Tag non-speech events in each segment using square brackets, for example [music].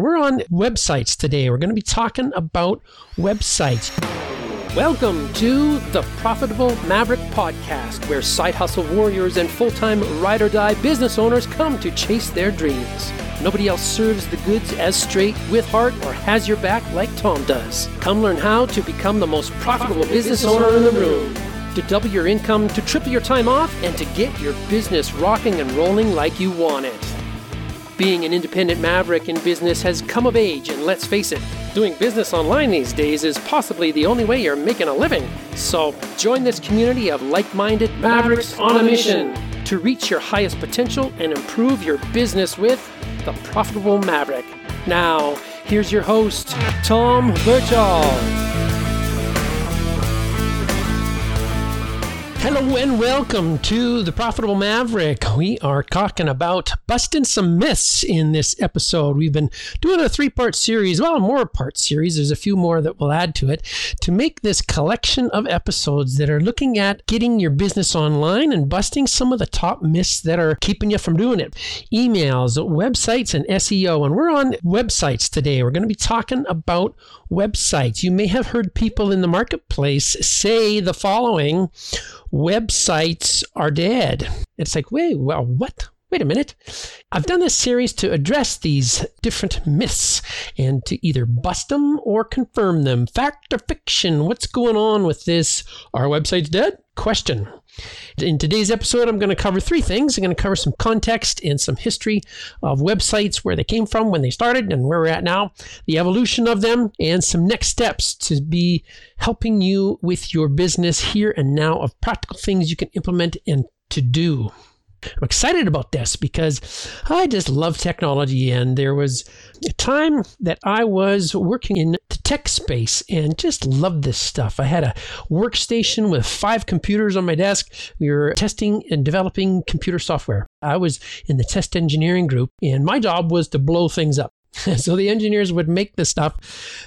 We're on websites today. We're going to be talking about websites. Welcome to the Profitable Maverick Podcast, where side hustle warriors and full time ride or die business owners come to chase their dreams. Nobody else serves the goods as straight, with heart, or has your back like Tom does. Come learn how to become the most profitable business owner in the room, to double your income, to triple your time off, and to get your business rocking and rolling like you want it. Being an independent maverick in business has come of age, and let's face it, doing business online these days is possibly the only way you're making a living. So join this community of like minded mavericks on a mission to reach your highest potential and improve your business with the Profitable Maverick. Now, here's your host, Tom Birchall. Hello and welcome to the Profitable Maverick. We are talking about busting some myths in this episode. We've been doing a three part series, well, a more part series. There's a few more that we'll add to it to make this collection of episodes that are looking at getting your business online and busting some of the top myths that are keeping you from doing it. Emails, websites, and SEO. And we're on websites today. We're going to be talking about websites. You may have heard people in the marketplace say the following websites are dead. It's like, wait, well, what? Wait a minute. I've done this series to address these different myths and to either bust them or confirm them. Fact or fiction? What's going on with this? Are websites dead? Question. In today's episode, I'm going to cover three things. I'm going to cover some context and some history of websites, where they came from, when they started, and where we're at now, the evolution of them, and some next steps to be helping you with your business here and now of practical things you can implement and to do. I'm excited about this because I just love technology. And there was a time that I was working in the tech space and just loved this stuff. I had a workstation with five computers on my desk. We were testing and developing computer software. I was in the test engineering group, and my job was to blow things up. [laughs] so the engineers would make the stuff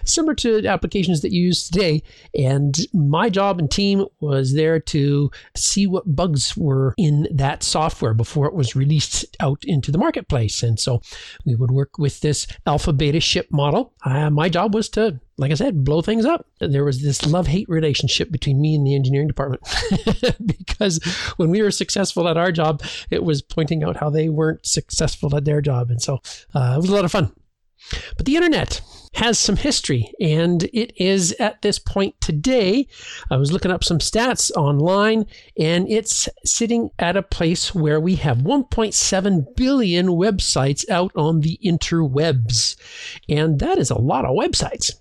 similar to applications that you use today. And my job and team was there to see what bugs were in that software before it was released out into the marketplace. And so we would work with this alpha beta ship model. Uh, my job was to like I said, blow things up. There was this love hate relationship between me and the engineering department [laughs] because when we were successful at our job, it was pointing out how they weren't successful at their job. And so uh, it was a lot of fun. But the internet has some history, and it is at this point today. I was looking up some stats online, and it's sitting at a place where we have 1.7 billion websites out on the interwebs. And that is a lot of websites.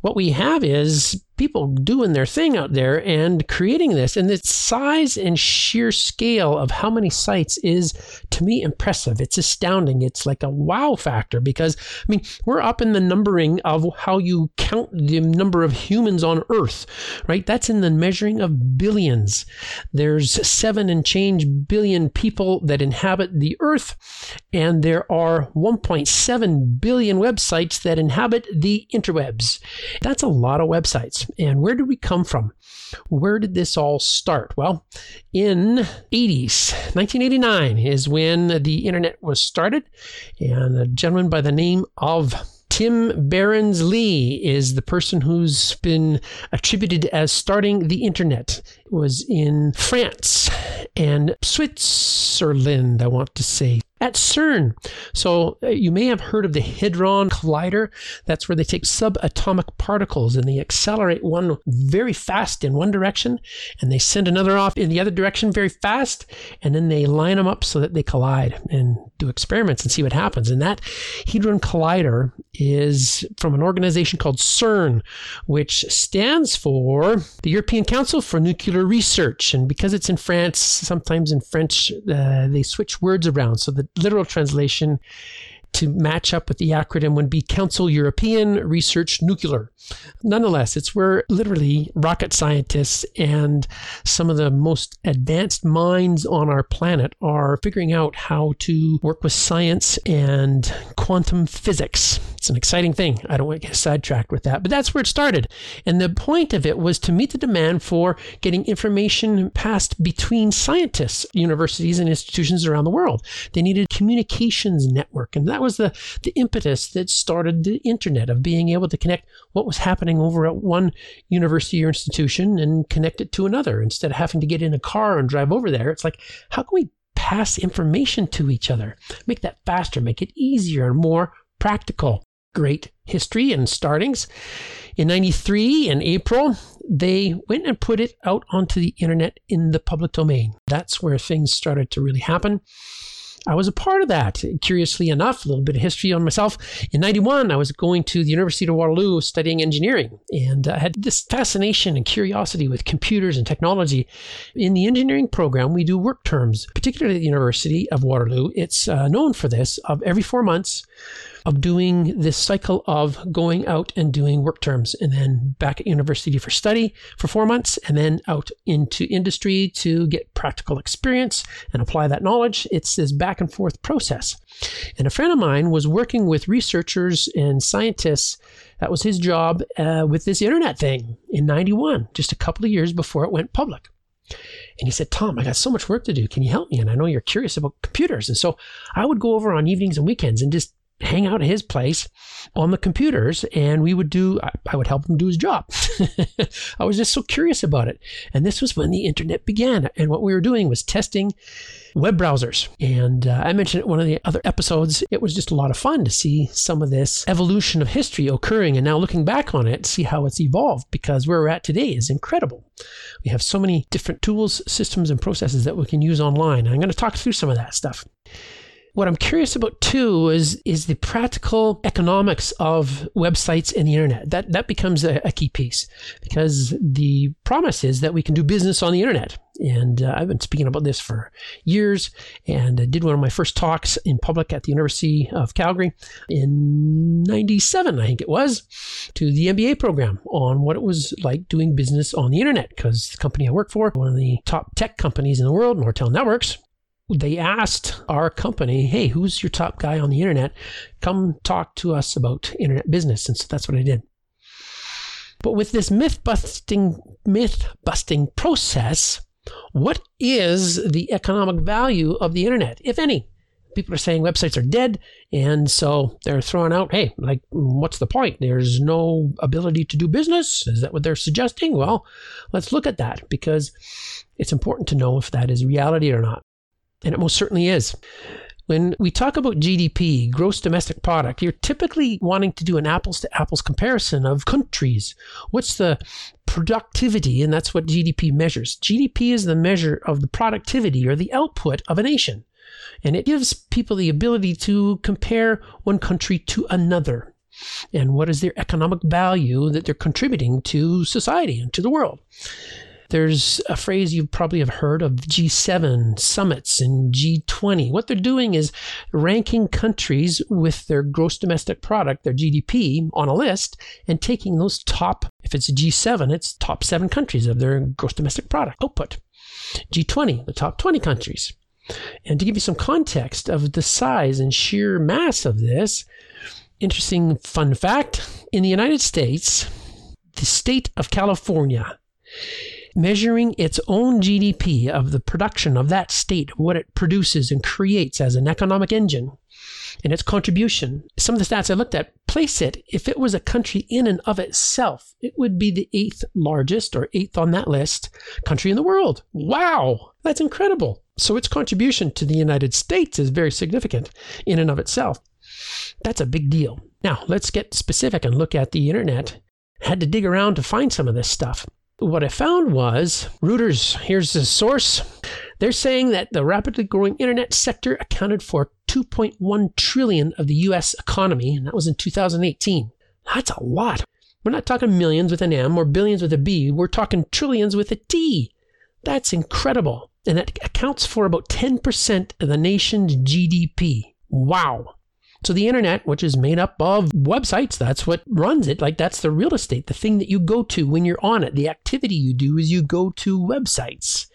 What we have is people doing their thing out there and creating this. And the size and sheer scale of how many sites is, to me, impressive. It's astounding. It's like a wow factor because, I mean, we're up in the numbering of how you count the number of humans on Earth, right? That's in the measuring of billions. There's seven and change billion people that inhabit the Earth, and there are 1.7 billion websites that inhabit the interwebs. That's a lot of websites. And where did we come from? Where did this all start? Well, in 80s, 1989 is when the internet was started, and a gentleman by the name of Tim Berners-Lee is the person who's been attributed as starting the internet. Was in France and Switzerland, I want to say at CERN. So uh, you may have heard of the Hadron Collider. That's where they take subatomic particles and they accelerate one very fast in one direction and they send another off in the other direction very fast and then they line them up so that they collide and do experiments and see what happens. And that Hadron Collider is from an organization called CERN, which stands for the European Council for Nuclear Research. And because it's in France, sometimes in French uh, they switch words around. So the literal translation to match up with the acronym would be Council European Research Nuclear. Nonetheless, it's where literally rocket scientists and some of the most advanced minds on our planet are figuring out how to work with science and quantum physics. It's an exciting thing. I don't want to get sidetracked with that, but that's where it started. And the point of it was to meet the demand for getting information passed between scientists, universities, and institutions around the world. They needed a communications network. And that was the, the impetus that started the internet of being able to connect what was happening over at one university or institution and connect it to another instead of having to get in a car and drive over there. It's like, how can we pass information to each other? Make that faster, make it easier and more practical. Great history and startings. In 93, in April, they went and put it out onto the internet in the public domain. That's where things started to really happen. I was a part of that. Curiously enough, a little bit of history on myself. In 91, I was going to the University of Waterloo studying engineering, and I had this fascination and curiosity with computers and technology. In the engineering program, we do work terms, particularly at the University of Waterloo. It's uh, known for this of every four months of doing this cycle of going out and doing work terms and then back at university for study for four months and then out into industry to get practical experience and apply that knowledge. It's this back and forth process. And a friend of mine was working with researchers and scientists. That was his job uh, with this internet thing in 91, just a couple of years before it went public. And he said, Tom, I got so much work to do. Can you help me? And I know you're curious about computers. And so I would go over on evenings and weekends and just hang out at his place on the computers and we would do i would help him do his job. [laughs] I was just so curious about it. And this was when the internet began and what we were doing was testing web browsers. And uh, i mentioned it one of the other episodes. It was just a lot of fun to see some of this evolution of history occurring. And now looking back on it see how it's evolved because where we're at today is incredible. We have so many different tools systems and processes that we can use online. I'm going to talk through some of that stuff what I'm curious about too is is the practical economics of websites and the internet. That that becomes a, a key piece because the promise is that we can do business on the internet. And uh, I've been speaking about this for years, and I did one of my first talks in public at the University of Calgary in '97, I think it was, to the MBA program on what it was like doing business on the internet. Because the company I work for, one of the top tech companies in the world, Nortel Networks, they asked our company, hey, who's your top guy on the internet? Come talk to us about internet business. And so that's what I did. But with this myth busting myth busting process, what is the economic value of the internet, if any? People are saying websites are dead, and so they're throwing out, hey, like, what's the point? There's no ability to do business. Is that what they're suggesting? Well, let's look at that because it's important to know if that is reality or not. And it most certainly is. When we talk about GDP, gross domestic product, you're typically wanting to do an apples to apples comparison of countries. What's the productivity? And that's what GDP measures. GDP is the measure of the productivity or the output of a nation. And it gives people the ability to compare one country to another. And what is their economic value that they're contributing to society and to the world? There's a phrase you probably have heard of G7 summits and G20. What they're doing is ranking countries with their gross domestic product, their GDP, on a list and taking those top, if it's a G7, it's top seven countries of their gross domestic product output. G20, the top 20 countries. And to give you some context of the size and sheer mass of this, interesting fun fact in the United States, the state of California measuring its own GDP of the production of that state, what it produces and creates as an economic engine, and its contribution. Some of the stats I looked at place it, if it was a country in and of itself, it would be the eighth largest or eighth on that list country in the world. Wow, that's incredible. So its contribution to the United States is very significant in and of itself. That's a big deal. Now, let's get specific and look at the internet. I had to dig around to find some of this stuff. What I found was Reuters, here's the source. They're saying that the rapidly growing internet sector accounted for 2.1 trillion of the US economy, and that was in 2018. That's a lot. We're not talking millions with an M or billions with a B, we're talking trillions with a T. That's incredible. And that accounts for about 10% of the nation's GDP. Wow. So the internet, which is made up of websites, that's what runs it. Like that's the real estate, the thing that you go to when you're on it. The activity you do is you go to websites.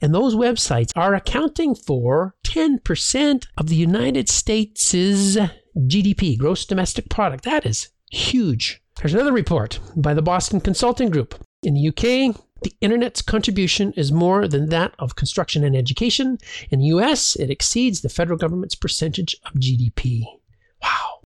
And those websites are accounting for 10% of the United States' GDP, gross domestic product. That is huge. There's another report by the Boston Consulting Group. In the UK, The internet's contribution is more than that of construction and education. In the US, it exceeds the federal government's percentage of GDP. Wow.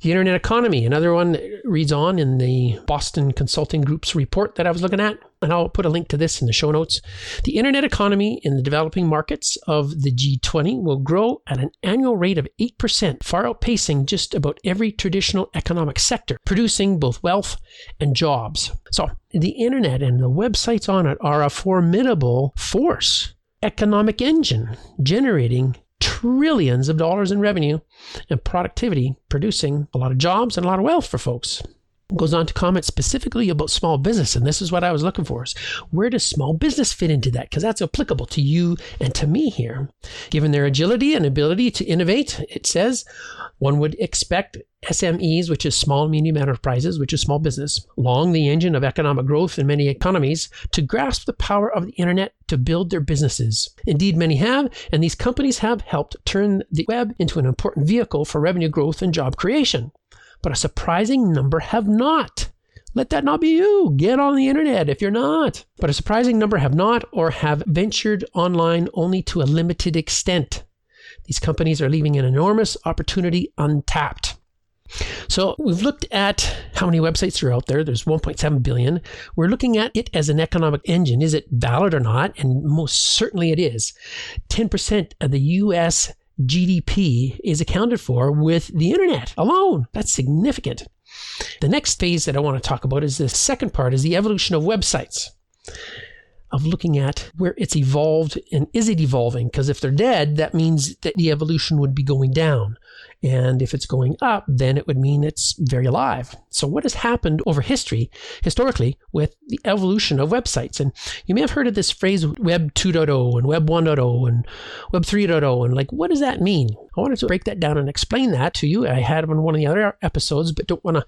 The internet economy, another one reads on in the Boston Consulting Group's report that I was looking at, and I'll put a link to this in the show notes. The internet economy in the developing markets of the G20 will grow at an annual rate of 8%, far outpacing just about every traditional economic sector, producing both wealth and jobs. So, the internet and the websites on it are a formidable force economic engine generating trillions of dollars in revenue and productivity, producing a lot of jobs and a lot of wealth for folks. Goes on to comment specifically about small business, and this is what I was looking for: is where does small business fit into that? Because that's applicable to you and to me here. Given their agility and ability to innovate, it says one would expect SMEs, which is small medium enterprises, which is small business, long the engine of economic growth in many economies, to grasp the power of the internet to build their businesses. Indeed, many have, and these companies have helped turn the web into an important vehicle for revenue growth and job creation. But a surprising number have not. Let that not be you. Get on the internet if you're not. But a surprising number have not or have ventured online only to a limited extent. These companies are leaving an enormous opportunity untapped. So we've looked at how many websites are out there. There's 1.7 billion. We're looking at it as an economic engine. Is it valid or not? And most certainly it is. 10% of the US GDP is accounted for with the internet alone. That's significant. The next phase that I want to talk about is the second part is the evolution of websites of looking at where it's evolved and is it evolving? Because if they're dead, that means that the evolution would be going down. And if it's going up, then it would mean it's very alive. So, what has happened over history, historically, with the evolution of websites? And you may have heard of this phrase Web 2.0 and Web 1.0 and Web 3.0. And like, what does that mean? I wanted to break that down and explain that to you. I had on one of the other episodes, but don't want to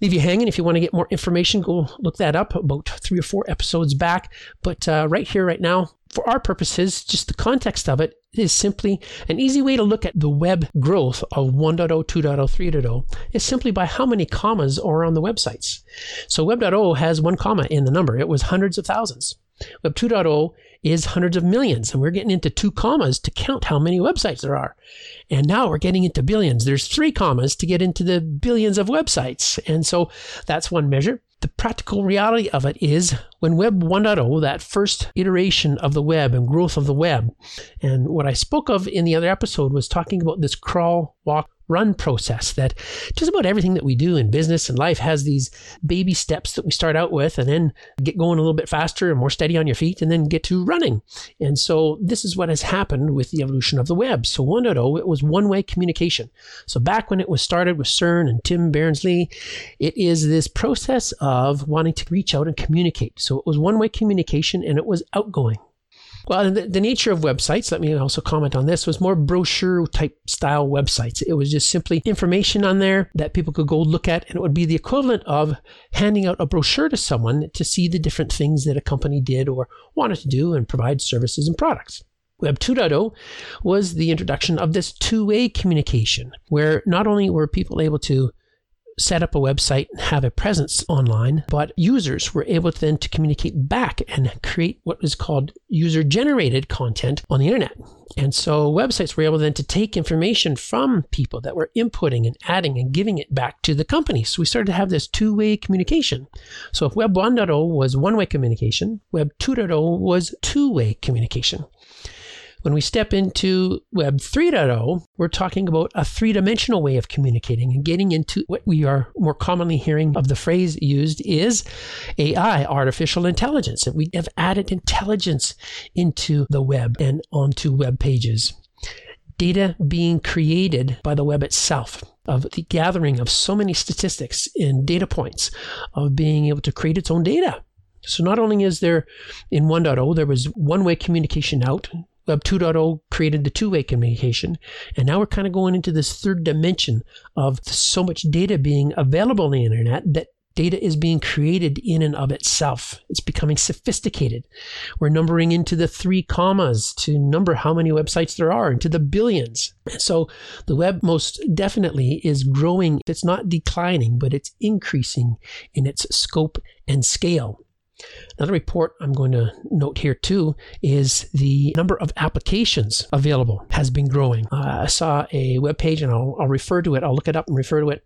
leave you hanging. If you want to get more information, go look that up about three or four episodes back. But uh, right here, right now, for our purposes, just the context of it is simply an easy way to look at the web growth of 1.0, 2.0, 3.0 is simply by how many commas are on the websites. So Web.0 has one comma in the number. It was hundreds of thousands. Web 2.0 is hundreds of millions, and we're getting into two commas to count how many websites there are. And now we're getting into billions. There's three commas to get into the billions of websites. And so that's one measure the practical reality of it is when Web 1.0, that first iteration of the web and growth of the web, and what I spoke of in the other episode was talking about this crawl, walk, run process that just about everything that we do in business and life has these baby steps that we start out with and then get going a little bit faster and more steady on your feet and then get to running. And so this is what has happened with the evolution of the web. So 1.0, it was one way communication. So back when it was started with CERN and Tim Berners-Lee, it is this process of wanting to reach out and communicate. So it was one way communication and it was outgoing. Well, the, the, nature of websites, let me also comment on this, was more brochure type style websites. It was just simply information on there that people could go look at, and it would be the equivalent of handing out a brochure to someone to see the different things that a company did or wanted to do and provide services and products. Web 2.0 was the introduction of this two way communication, where not only were people able to set up a website and have a presence online, but users were able to then to communicate back and create what is called user generated content on the internet. And so websites were able then to take information from people that were inputting and adding and giving it back to the company. So we started to have this two way communication. So if Web 1.0 was one way communication, Web 2.0 was two way communication. When we step into Web 3.0, we're talking about a three dimensional way of communicating and getting into what we are more commonly hearing of the phrase used is AI, artificial intelligence. And we have added intelligence into the web and onto web pages. Data being created by the web itself of the gathering of so many statistics and data points of being able to create its own data. So not only is there in 1.0, there was one way communication out Web 2.0 created the two way communication. And now we're kind of going into this third dimension of so much data being available on the internet that data is being created in and of itself. It's becoming sophisticated. We're numbering into the three commas to number how many websites there are into the billions. So the web most definitely is growing. It's not declining, but it's increasing in its scope and scale. Another report I'm going to note here too is the number of applications available has been growing. Uh, I saw a web page, and I'll, I'll, refer to it. I'll look it up and refer to it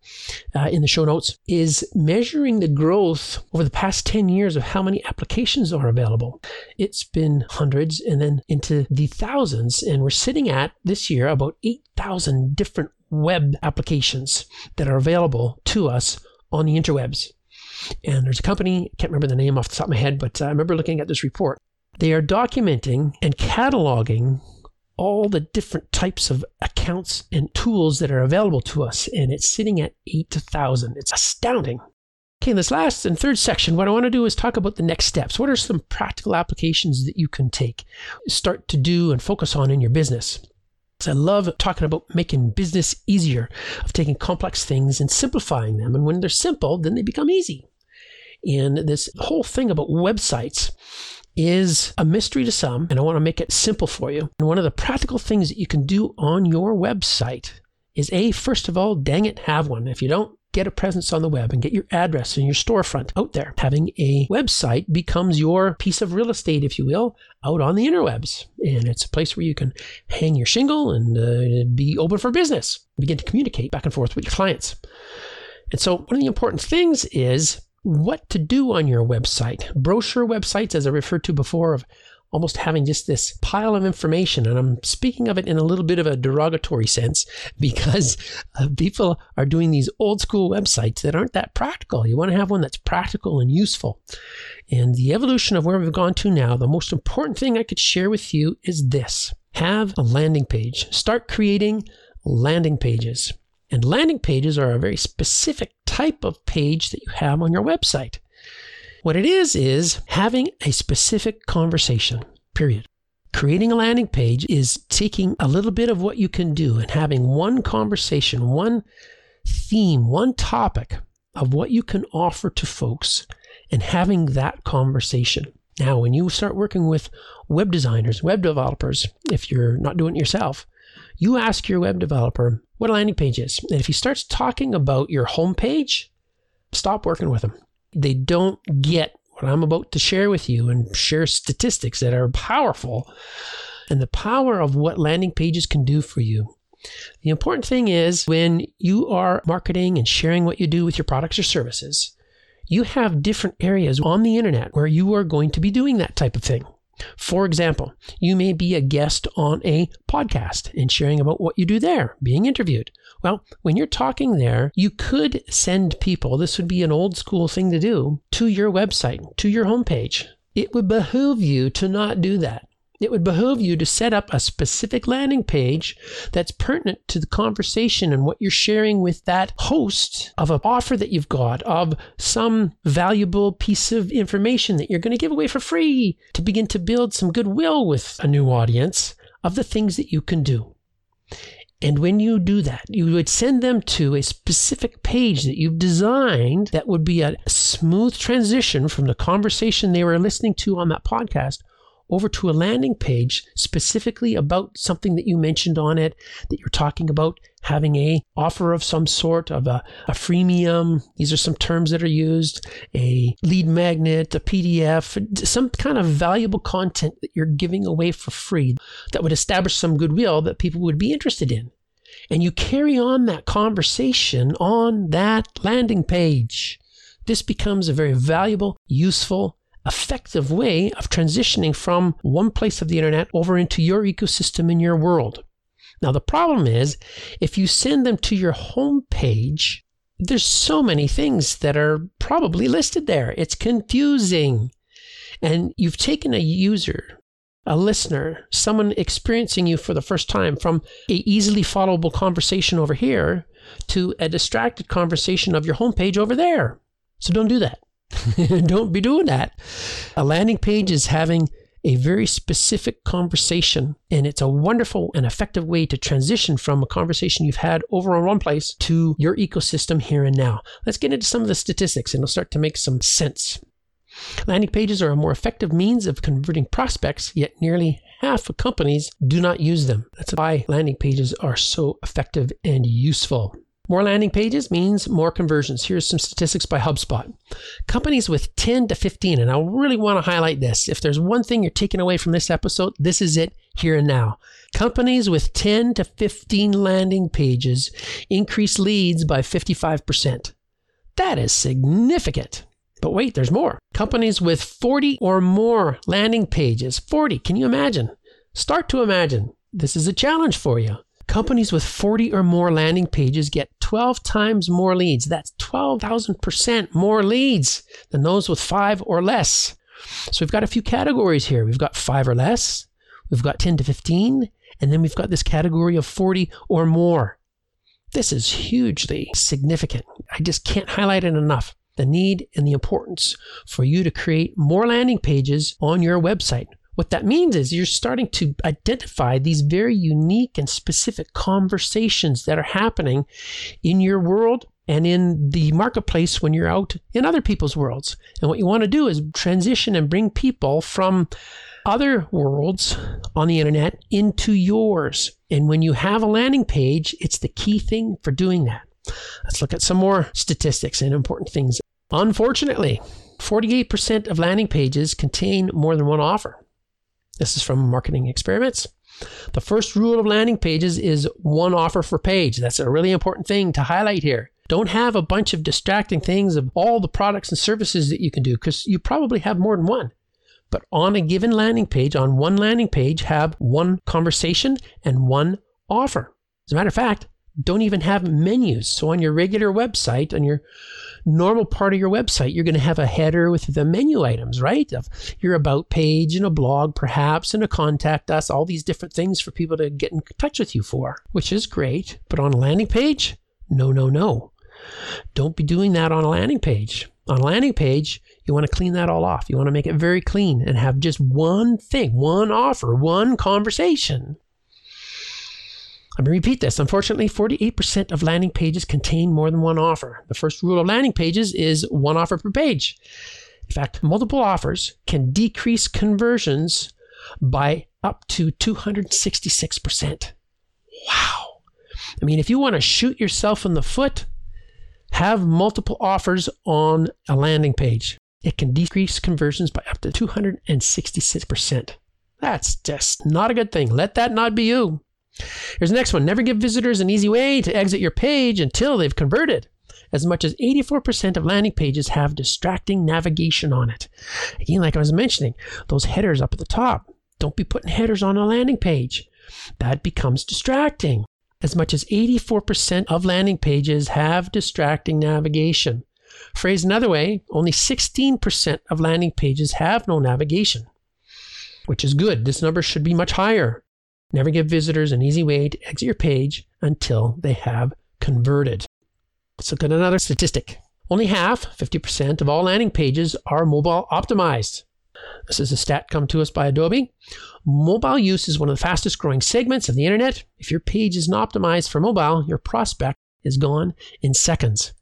uh, in the show notes. Is measuring the growth over the past 10 years of how many applications are available. It's been hundreds and then into the thousands, and we're sitting at this year about 8,000 different web applications that are available to us on the interwebs. And there's a company, I can't remember the name off the top of my head, but I remember looking at this report. They are documenting and cataloging all the different types of accounts and tools that are available to us, and it's sitting at 8,000. It's astounding. Okay, in this last and third section, what I want to do is talk about the next steps. What are some practical applications that you can take, start to do, and focus on in your business? I love talking about making business easier, of taking complex things and simplifying them. And when they're simple, then they become easy. And this whole thing about websites is a mystery to some, and I want to make it simple for you. And one of the practical things that you can do on your website is A, first of all, dang it, have one. If you don't, get a presence on the web and get your address and your storefront out there. Having a website becomes your piece of real estate, if you will, out on the interwebs. And it's a place where you can hang your shingle and uh, be open for business, begin to communicate back and forth with your clients. And so, one of the important things is what to do on your website. Brochure websites, as I referred to before, of almost having just this pile of information. And I'm speaking of it in a little bit of a derogatory sense [laughs] because uh, people are doing these old school websites that aren't that practical. You want to have one that's practical and useful. And the evolution of where we've gone to now, the most important thing I could share with you is this have a landing page. Start creating landing pages. And landing pages are a very specific type of page that you have on your website. What it is, is having a specific conversation, period. Creating a landing page is taking a little bit of what you can do and having one conversation, one theme, one topic of what you can offer to folks and having that conversation. Now, when you start working with web designers, web developers, if you're not doing it yourself, you ask your web developer what a landing page is. And if he starts talking about your homepage, stop working with him they don't get what I'm about to share with you and share statistics that are powerful and the power of what landing pages can do for you. The important thing is when you are marketing and sharing what you do with your products or services, you have different areas on the internet where you are going to be doing that type of thing. For example, you may be a guest on a podcast and sharing about what you do there, being interviewed. Well, when you're talking there, you could send people, this would be an old school thing to do, to your website, to your homepage. It would behoove you to not do that. It would behoove you to set up a specific landing page that's pertinent to the conversation and what you're sharing with that host of an offer that you've got, of some valuable piece of information that you're going to give away for free to begin to build some goodwill with a new audience of the things that you can do. And when you do that, you would send them to a specific page that you've designed that would be a smooth transition from the conversation they were listening to on that podcast over to a landing page specifically about something that you mentioned on it that you're talking about having a offer of some sort of a, a freemium. These are some terms that are used a lead magnet a pdf some kind of valuable content that you're giving away for free that would establish some goodwill that people would be interested in. And you carry on that conversation on that landing page. This becomes a very valuable useful effective way of transitioning from one place of the internet over into your ecosystem in your world. Now, the problem is if you send them to your home page, there's so many things that are probably listed there. It's confusing. And you've taken a user, a listener, someone experiencing you for the first time from a easily followable conversation over here to a distracted conversation of your homepage over there. So don't do that. [laughs] Don't be doing that. A landing page is having a very specific conversation, and it's a wonderful and effective way to transition from a conversation you've had over on one place to your ecosystem here and now. Let's get into some of the statistics, and it'll start to make some sense. Landing pages are a more effective means of converting prospects, yet nearly half of companies do not use them. That's why landing pages are so effective and useful. More landing pages means more conversions. Here's some statistics by HubSpot. Companies with 10 to 15, and I really want to highlight this. If there's one thing you're taking away from this episode, this is it here and now. Companies with 10 to 15 landing pages increase leads by 55%. That is significant. But wait, there's more. Companies with 40 or more landing pages, 40, can you imagine? Start to imagine. This is a challenge for you. Companies with 40 or more landing pages get 12 times more leads. That's 12,000% more leads than those with five or less. So we've got a few categories here. We've got five or less, we've got 10 to 15, and then we've got this category of 40 or more. This is hugely significant. I just can't highlight it enough. The need and the importance for you to create more landing pages on your website. What that means is you're starting to identify these very unique and specific conversations that are happening in your world and in the marketplace when you're out in other people's worlds. And what you want to do is transition and bring people from other worlds on the internet into yours. And when you have a landing page, it's the key thing for doing that. Let's look at some more statistics and important things. Unfortunately, 48% of landing pages contain more than one offer. This is from Marketing Experiments. The first rule of landing pages is one offer per page. That's a really important thing to highlight here. Don't have a bunch of distracting things of all the products and services that you can do because you probably have more than one. But on a given landing page, on one landing page, have one conversation and one offer. As a matter of fact, don't even have menus. So on your regular website, on your normal part of your website, you're going to have a header with the menu items, right? Of your about page and a blog, perhaps, and a contact us, all these different things for people to get in touch with you for, which is great. But on a landing page, no, no, no. Don't be doing that on a landing page. On a landing page, you want to clean that all off. You want to make it very clean and have just one thing, one offer, one conversation. Let me repeat this. Unfortunately, 48% of landing pages contain more than one offer. The first rule of landing pages is one offer per page. In fact, multiple offers can decrease conversions by up to 266%. Wow. I mean, if you want to shoot yourself in the foot, have multiple offers on a landing page. It can decrease conversions by up to 266%. That's just not a good thing. Let that not be you. Here's the next one. Never give visitors an easy way to exit your page until they've converted. As much as 84% of landing pages have distracting navigation on it. Again, like I was mentioning, those headers up at the top. Don't be putting headers on a landing page. That becomes distracting. As much as 84% of landing pages have distracting navigation. Phrased another way, only 16% of landing pages have no navigation, which is good. This number should be much higher. Never give visitors an easy way to exit your page until they have converted. Let's look at another statistic. Only half, 50%, of all landing pages are mobile optimized. This is a stat come to us by Adobe. Mobile use is one of the fastest growing segments of the internet. If your page isn't optimized for mobile, your prospect is gone in seconds.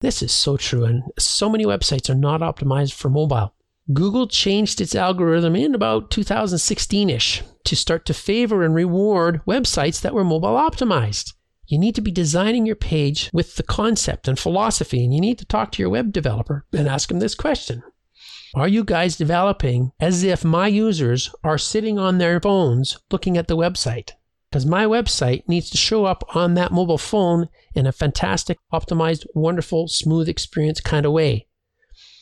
This is so true, and so many websites are not optimized for mobile. Google changed its algorithm in about 2016 ish to start to favor and reward websites that were mobile optimized. You need to be designing your page with the concept and philosophy, and you need to talk to your web developer and ask them this question Are you guys developing as if my users are sitting on their phones looking at the website? Because my website needs to show up on that mobile phone in a fantastic, optimized, wonderful, smooth experience kind of way.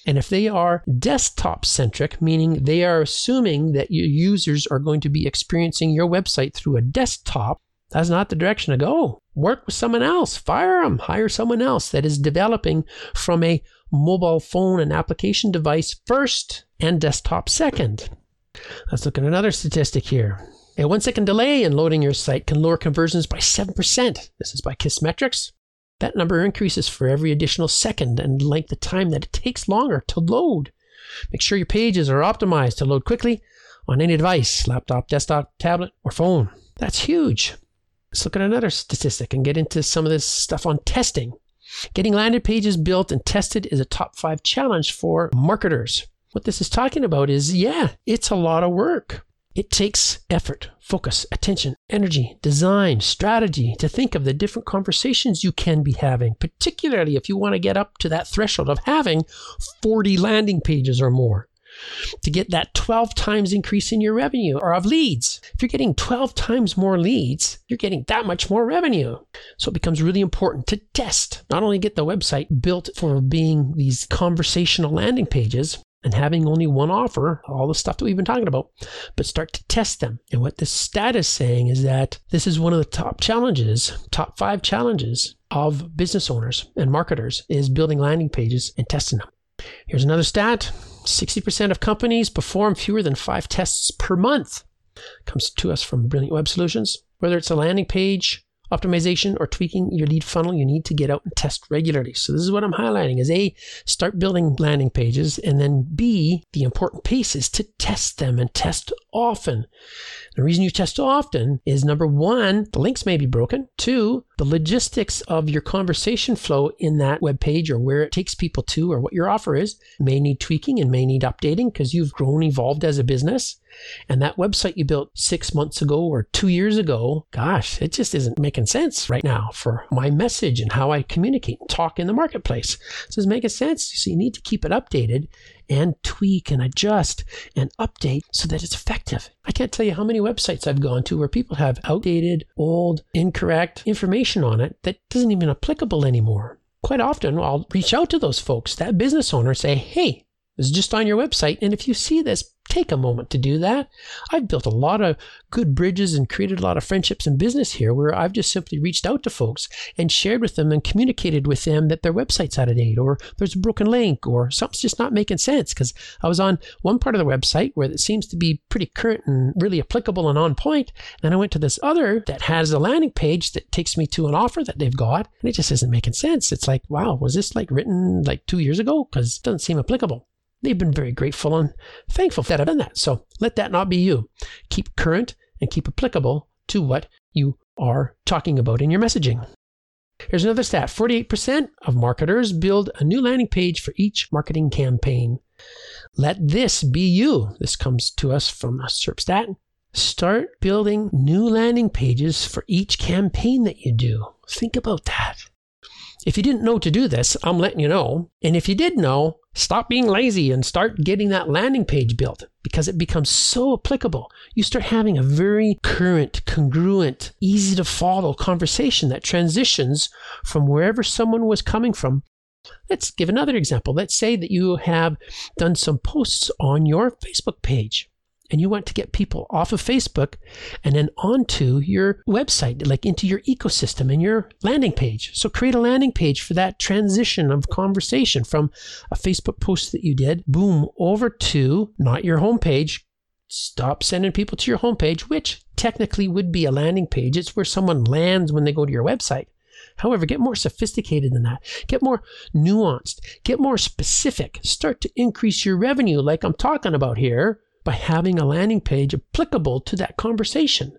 And if they are desktop centric, meaning they are assuming that your users are going to be experiencing your website through a desktop, that's not the direction to go. Work with someone else, fire them, hire someone else that is developing from a mobile phone and application device first and desktop second. Let's look at another statistic here. A one second delay in loading your site can lower conversions by 7%. This is by Kissmetrics. That number increases for every additional second and length of time that it takes longer to load. Make sure your pages are optimized to load quickly on any device laptop, desktop, tablet, or phone. That's huge. Let's look at another statistic and get into some of this stuff on testing. Getting landing pages built and tested is a top five challenge for marketers. What this is talking about is yeah, it's a lot of work. It takes effort, focus, attention, energy, design, strategy to think of the different conversations you can be having, particularly if you want to get up to that threshold of having 40 landing pages or more to get that 12 times increase in your revenue or of leads. If you're getting 12 times more leads, you're getting that much more revenue. So it becomes really important to test, not only get the website built for being these conversational landing pages, and having only one offer, all the stuff that we've been talking about, but start to test them. And what this stat is saying is that this is one of the top challenges, top five challenges of business owners and marketers is building landing pages and testing them. Here's another stat 60% of companies perform fewer than five tests per month. Comes to us from Brilliant Web Solutions. Whether it's a landing page, optimization, or tweaking your lead funnel, you need to get out and test regularly. So this is what I'm highlighting is A, start building landing pages, and then B, the important piece is to test them and test often. The reason you test often is number one, the links may be broken. Two, the logistics of your conversation flow in that web page or where it takes people to or what your offer is may need tweaking and may need updating because you've grown, evolved as a business. And that website you built six months ago or two years ago, gosh, it just isn't making sense right now for my message and how I communicate and talk in the marketplace. This is making sense. So you need to keep it updated and tweak and adjust and update so that it's effective. I can't tell you how many websites I've gone to where people have outdated, old, incorrect information on it that isn't even applicable anymore. Quite often, I'll reach out to those folks, that business owner, say, hey, is just on your website. And if you see this, take a moment to do that. I've built a lot of good bridges and created a lot of friendships and business here where I've just simply reached out to folks and shared with them and communicated with them that their website's out of date or there's a broken link or something's just not making sense. Because I was on one part of the website where it seems to be pretty current and really applicable and on point. Then I went to this other that has a landing page that takes me to an offer that they've got and it just isn't making sense. It's like, wow, was this like written like two years ago? Because it doesn't seem applicable. They've been very grateful and thankful that I've done that. So let that not be you. Keep current and keep applicable to what you are talking about in your messaging. Here's another stat 48% of marketers build a new landing page for each marketing campaign. Let this be you. This comes to us from SERPstat. Start building new landing pages for each campaign that you do. Think about that. If you didn't know to do this, I'm letting you know. And if you did know, stop being lazy and start getting that landing page built because it becomes so applicable. You start having a very current, congruent, easy to follow conversation that transitions from wherever someone was coming from. Let's give another example. Let's say that you have done some posts on your Facebook page and you want to get people off of Facebook and then onto your website, like into your ecosystem and your landing page. So create a landing page for that transition of conversation from a Facebook post that you did, boom, over to not your homepage. Stop sending people to your homepage, which technically would be a landing page. It's where someone lands when they go to your website. However, get more sophisticated than that. Get more nuanced. Get more specific. Start to increase your revenue, like I'm talking about here by having a landing page applicable to that conversation.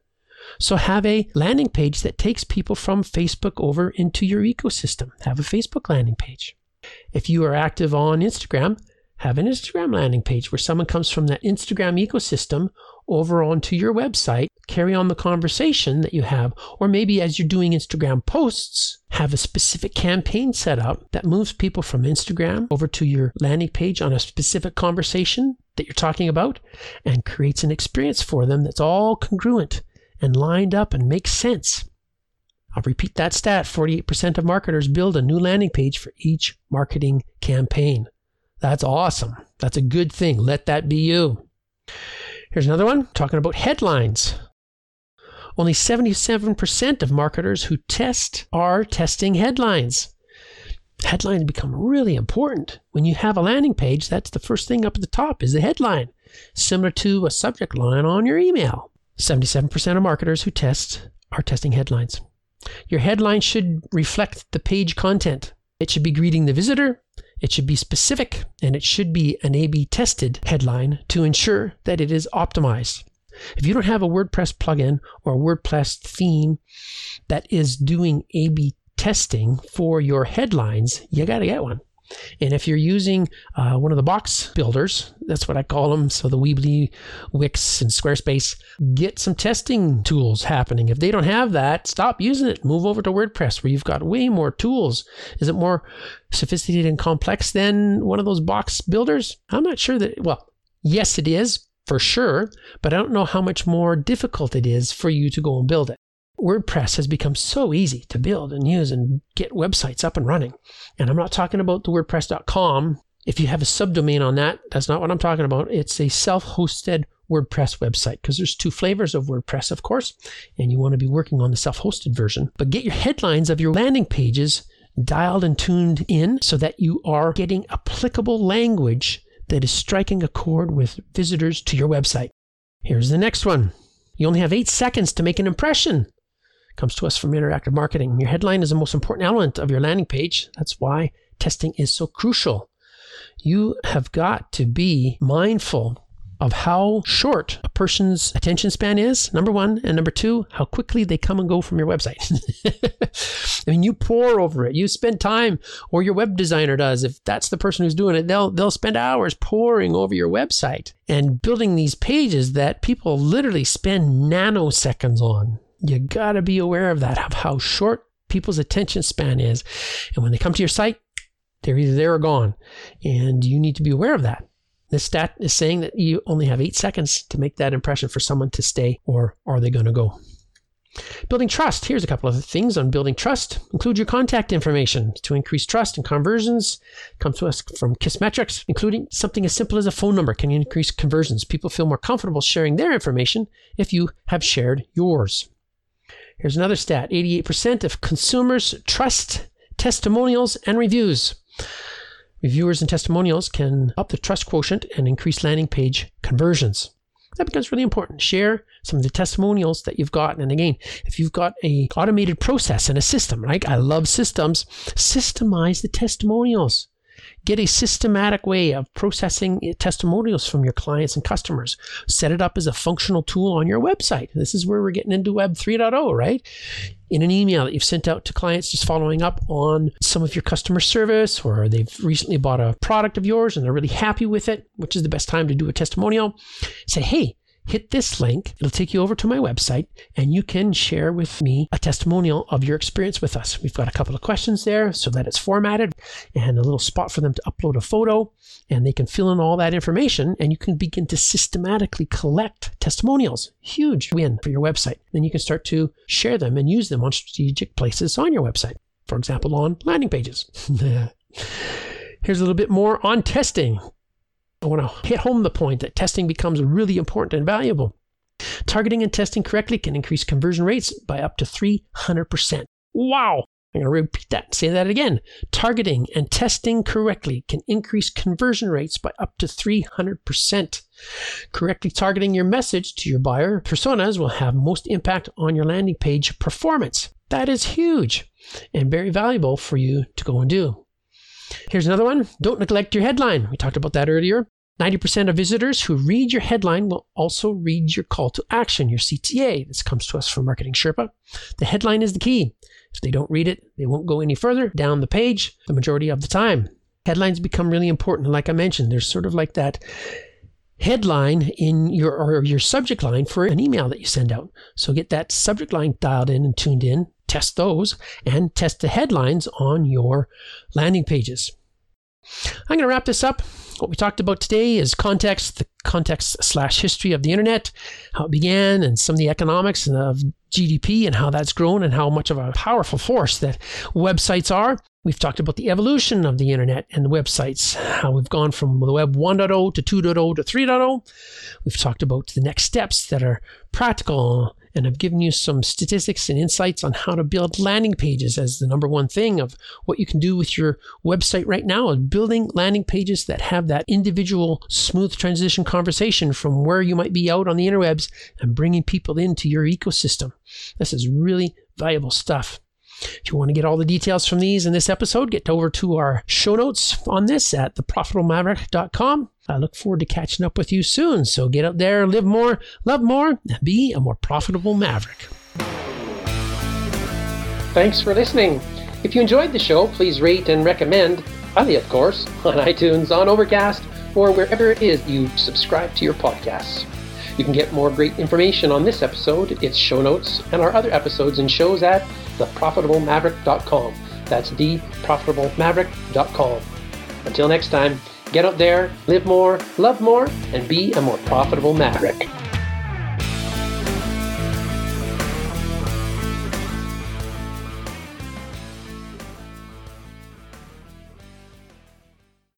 So have a landing page that takes people from Facebook over into your ecosystem. Have a Facebook landing page. If you are active on Instagram, have an Instagram landing page where someone comes from that Instagram ecosystem over onto your website, carry on the conversation that you have, or maybe as you're doing Instagram posts, have a specific campaign set up that moves people from Instagram over to your landing page on a specific conversation that you're talking about and creates an experience for them that's all congruent and lined up and makes sense. I'll repeat that stat 48% of marketers build a new landing page for each marketing campaign. That's awesome. That's a good thing. Let that be you. Here's another one talking about headlines. Only 77% of marketers who test are testing headlines. Headlines become really important. When you have a landing page, that's the first thing up at the top is the headline, similar to a subject line on your email. 77% of marketers who test are testing headlines. Your headline should reflect the page content. It should be greeting the visitor, it should be specific, and it should be an A B tested headline to ensure that it is optimized. If you don't have a WordPress plugin or a WordPress theme that is doing A B testing for your headlines, you got to get one. And if you're using uh, one of the box builders, that's what I call them, so the Weebly, Wix, and Squarespace, get some testing tools happening. If they don't have that, stop using it. Move over to WordPress where you've got way more tools. Is it more sophisticated and complex than one of those box builders? I'm not sure that, well, yes, it is for sure, but I don't know how much more difficult it is for you to go and build it. WordPress has become so easy to build and use and get websites up and running. And I'm not talking about the WordPress.com. If you have a subdomain on that, that's not what I'm talking about. It's a self hosted WordPress website because there's two flavors of WordPress, of course, and you want to be working on the self hosted version. But get your headlines of your landing pages dialed and tuned in so that you are getting applicable language that is striking a chord with visitors to your website. Here's the next one. You only have eight seconds to make an impression comes to us from interactive marketing. Your headline is the most important element of your landing page. That's why testing is so crucial. You have got to be mindful of how short a person's attention span is, number one, and number two, how quickly they come and go from your website. [laughs] I mean, you pour over it, you spend time, or your web designer does. If that's the person who's doing it, they'll they'll spend hours poring over your website and building these pages that people literally spend nanoseconds on. You got to be aware of that, of how short people's attention span is. And when they come to your site, they're either there or gone. And you need to be aware of that. This stat is saying that you only have eight seconds to make that impression for someone to stay, or are they going to go? Building trust. Here's a couple of things on building trust. Include your contact information to increase trust and conversions. Comes to us from Kissmetrics, including something as simple as a phone number can increase conversions. People feel more comfortable sharing their information if you have shared yours. Here's another stat 88% of consumers trust testimonials and reviews. Reviewers and testimonials can up the trust quotient and increase landing page conversions. That becomes really important. Share some of the testimonials that you've got. And again, if you've got a automated process and a system, right? I love systems. Systemize the testimonials. Get a systematic way of processing testimonials from your clients and customers. Set it up as a functional tool on your website. This is where we're getting into Web 3.0, right? In an email that you've sent out to clients just following up on some of your customer service, or they've recently bought a product of yours and they're really happy with it, which is the best time to do a testimonial. Say, hey, hit this link. It'll take you over to my website and you can share with me a testimonial of your experience with us. We've got a couple of questions there so that it's formatted and a little spot for them to upload a photo and they can fill in all that information and you can begin to systematically collect testimonials. Huge win for your website. Then you can start to share them and use them on strategic places on your website. For example, on landing pages. [laughs] Here's a little bit more on testing. I want to hit home the point that testing becomes really important and valuable. Targeting and testing correctly can increase conversion rates by up to 300%. Wow! I'm going to repeat that, say that again. Targeting and testing correctly can increase conversion rates by up to 300%. Correctly targeting your message to your buyer personas will have most impact on your landing page performance. That is huge and very valuable for you to go and do. Here's another one. Don't neglect your headline. We talked about that earlier. 90% of visitors who read your headline will also read your call to action, your CTA. This comes to us from Marketing Sherpa. The headline is the key. If they don't read it, they won't go any further down the page the majority of the time. Headlines become really important. Like I mentioned, there's sort of like that headline in your or your subject line for an email that you send out. So get that subject line dialed in and tuned in, test those, and test the headlines on your landing pages. I'm going to wrap this up. What we talked about today is context, the context slash history of the internet, how it began, and some of the economics and of GDP and how that's grown and how much of a powerful force that websites are. We've talked about the evolution of the internet and the websites, how we've gone from the web 1.0 to 2.0 to 3.0. We've talked about the next steps that are practical and I've given you some statistics and insights on how to build landing pages as the number one thing of what you can do with your website right now is building landing pages that have that individual smooth transition conversation from where you might be out on the interwebs and bringing people into your ecosystem. This is really valuable stuff. If you want to get all the details from these in this episode, get over to our show notes on this at theprofitablemavericks.com. I look forward to catching up with you soon. So get out there, live more, love more, and be a more profitable maverick. Thanks for listening. If you enjoyed the show, please rate and recommend. highly, of course, [laughs] on iTunes, on Overcast, or wherever it is you subscribe to your podcasts. You can get more great information on this episode, its show notes, and our other episodes and shows at theprofitablemaverick.com. That's theprofitablemaverick.com. Until next time, get out there, live more, love more, and be a more profitable maverick.